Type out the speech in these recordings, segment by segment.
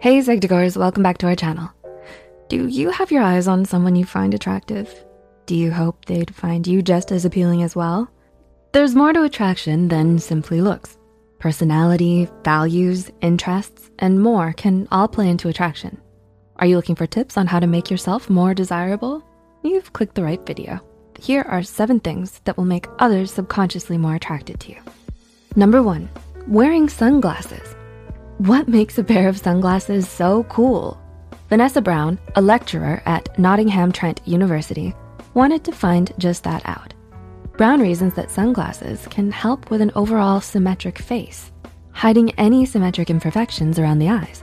Hey Psych2Goers, welcome back to our channel. Do you have your eyes on someone you find attractive? Do you hope they'd find you just as appealing as well? There's more to attraction than simply looks. Personality, values, interests, and more can all play into attraction. Are you looking for tips on how to make yourself more desirable? You've clicked the right video. Here are seven things that will make others subconsciously more attracted to you. Number one, wearing sunglasses. What makes a pair of sunglasses so cool? Vanessa Brown, a lecturer at Nottingham Trent University, wanted to find just that out. Brown reasons that sunglasses can help with an overall symmetric face, hiding any symmetric imperfections around the eyes.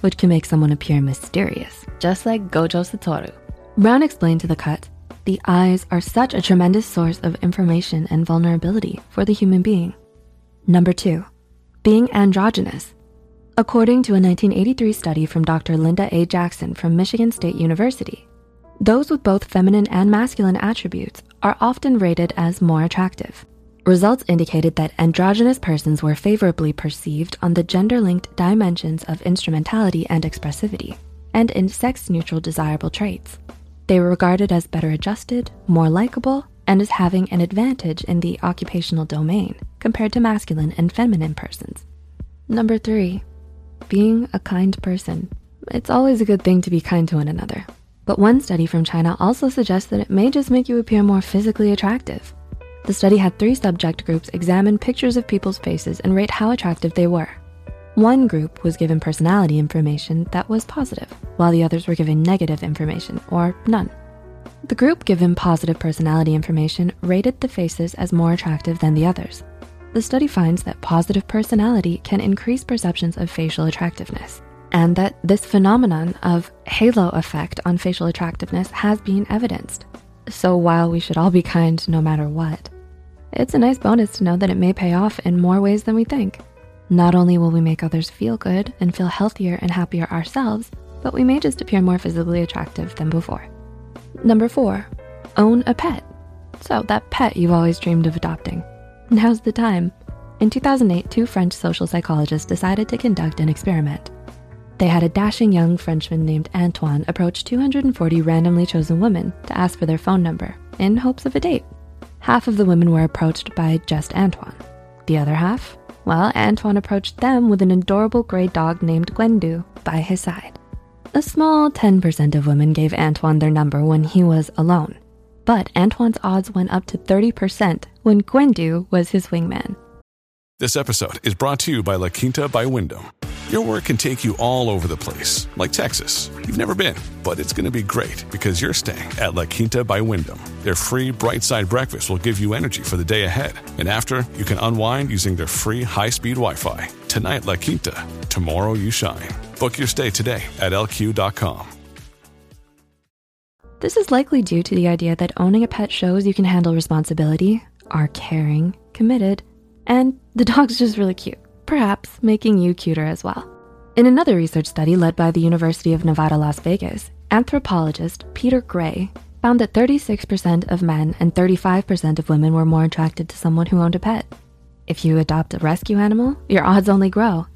which can make someone appear mysterious, just like Gojo Satoru. Brown explained to the cut, the eyes are such a tremendous source of information and vulnerability for the human being. Number two, being androgynous. According to a 1983 study from Dr. Linda A. Jackson from Michigan State University, those with both feminine and masculine attributes are often rated as more attractive. Results indicated that androgynous persons were favorably perceived on the gender-linked dimensions of instrumentality and expressivity, and in sex-neutral desirable traits. They were regarded as better adjusted, more likable, and as having an advantage in the occupational domain compared to masculine and feminine persons. Number three, being a kind person. It's always a good thing to be kind to one another. But one study from China also suggests that it may just make you appear more physically attractive. The study had three subject groups examine pictures of people's faces and rate how attractive they were. One group was given personality information that was positive, while the others were given negative information or none. The group given positive personality information rated the faces as more attractive than the others. The study finds that positive personality can increase perceptions of facial attractiveness and that this phenomenon of halo effect on facial attractiveness has been evidenced. So while we should all be kind no matter what, it's a nice bonus to know that it may pay off in more ways than we think. Not only will we make others feel good and feel healthier and happier ourselves, but we may just appear more physically attractive than before. Number four, own a pet. So that pet you've always dreamed of adopting. Now's the time. In 2008, two French social psychologists decided to conduct an experiment. They had a dashing young Frenchman named Antoine approach 240 randomly chosen women to ask for their phone number in hopes of a date. Half of the women were approached by just Antoine. The other half, well, Antoine approached them with an adorable gray dog named Gwendu by his side. A small 10% of women gave Antoine their number when he was alone, but Antoine's odds went up to 30% when Gwendu was his wingman. This episode is brought to you by La Quinta by Wyndham. Your work can take you all over the place, like Texas. You've never been, but it's going to be great because you're staying at La Quinta by Wyndham. Their free bright side breakfast will give you energy for the day ahead. And after, you can unwind using their free high speed Wi Fi. Tonight, La Quinta. Tomorrow, you shine. Book your stay today at lq.com. This is likely due to the idea that owning a pet shows you can handle responsibility, are caring, committed, and the dog's just really cute, perhaps making you cuter as well. In another research study led by the University of Nevada, Las Vegas, anthropologist Peter Gray found that 36% of men and 35% of women were more attracted to someone who owned a pet. If you adopt a rescue animal, your odds only grow.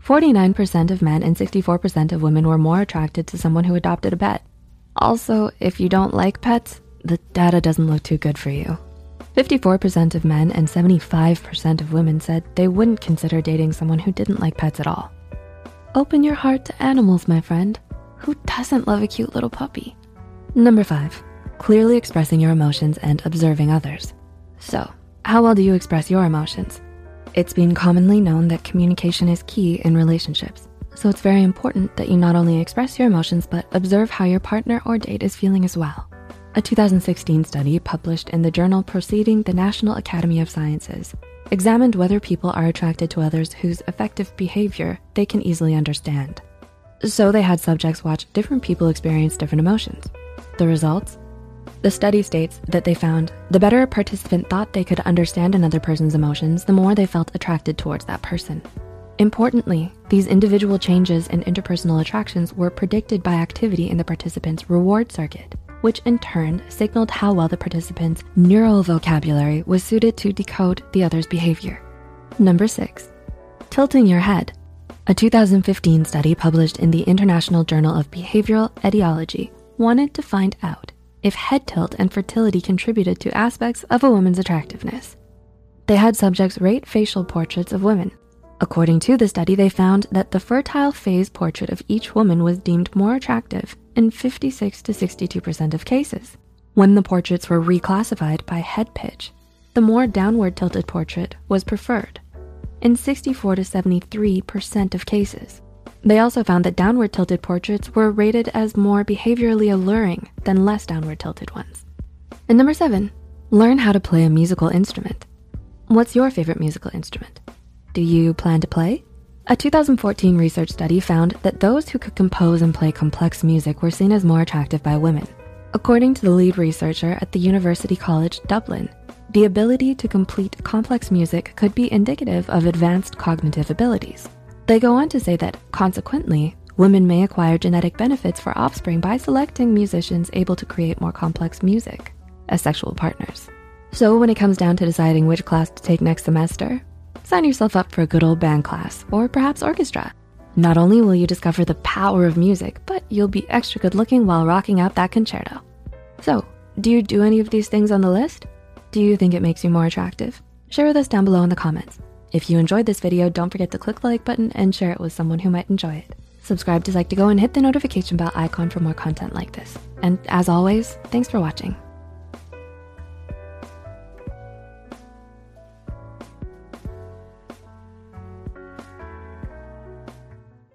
49% of men and 64% of women were more attracted to someone who adopted a pet. Also, if you don't like pets, the data doesn't look too good for you. 54% of men and 75% of women said they wouldn't consider dating someone who didn't like pets at all. Open your heart to animals, my friend. Who doesn't love a cute little puppy? Number five, clearly expressing your emotions and observing others. So, how well do you express your emotions? It's been commonly known that communication is key in relationships. So it's very important that you not only express your emotions, but observe how your partner or date is feeling as well. A 2016 study published in the journal Proceeding the National Academy of Sciences examined whether people are attracted to others whose affective behavior they can easily understand. So they had subjects watch different people experience different emotions. The results? The study states that they found the better a participant thought they could understand another person's emotions, the more they felt attracted towards that person. Importantly, these individual changes in interpersonal attractions were predicted by activity in the participant's reward circuit, which in turn signaled how well the participant's neural vocabulary was suited to decode the other's behavior. Number six, tilting your head. A 2015 study published in the International Journal of Behavioral Ethology wanted to find out if head tilt and fertility contributed to aspects of a woman's attractiveness. They had subjects rate facial portraits of women According to the study, they found that the fertile phase portrait of each woman was deemed more attractive in 56 to 62% of cases. When the portraits were reclassified by head pitch, the more downward tilted portrait was preferred in 64 to 73% of cases. They also found that downward tilted portraits were rated as more behaviorally alluring than less downward tilted ones. And number seven, learn how to play a musical instrument. What's your favorite musical instrument? Do you plan to play? A 2014 research study found that those who could compose and play complex music were seen as more attractive by women. According to the lead researcher at the University College Dublin, the ability to complete complex music could be indicative of advanced cognitive abilities. They go on to say that, consequently, women may acquire genetic benefits for offspring by selecting musicians able to create more complex music as sexual partners. So when it comes down to deciding which class to take next semester, sign yourself up for a good old band class or perhaps orchestra. Not only will you discover the power of music, but you'll be extra good looking while rocking out that concerto. So, do you do any of these things on the list? Do you think it makes you more attractive? Share with us down below in the comments. If you enjoyed this video, don't forget to click the like button and share it with someone who might enjoy it. Subscribe to Psych2Go and hit the notification bell icon for more content like this. And as always, thanks for watching.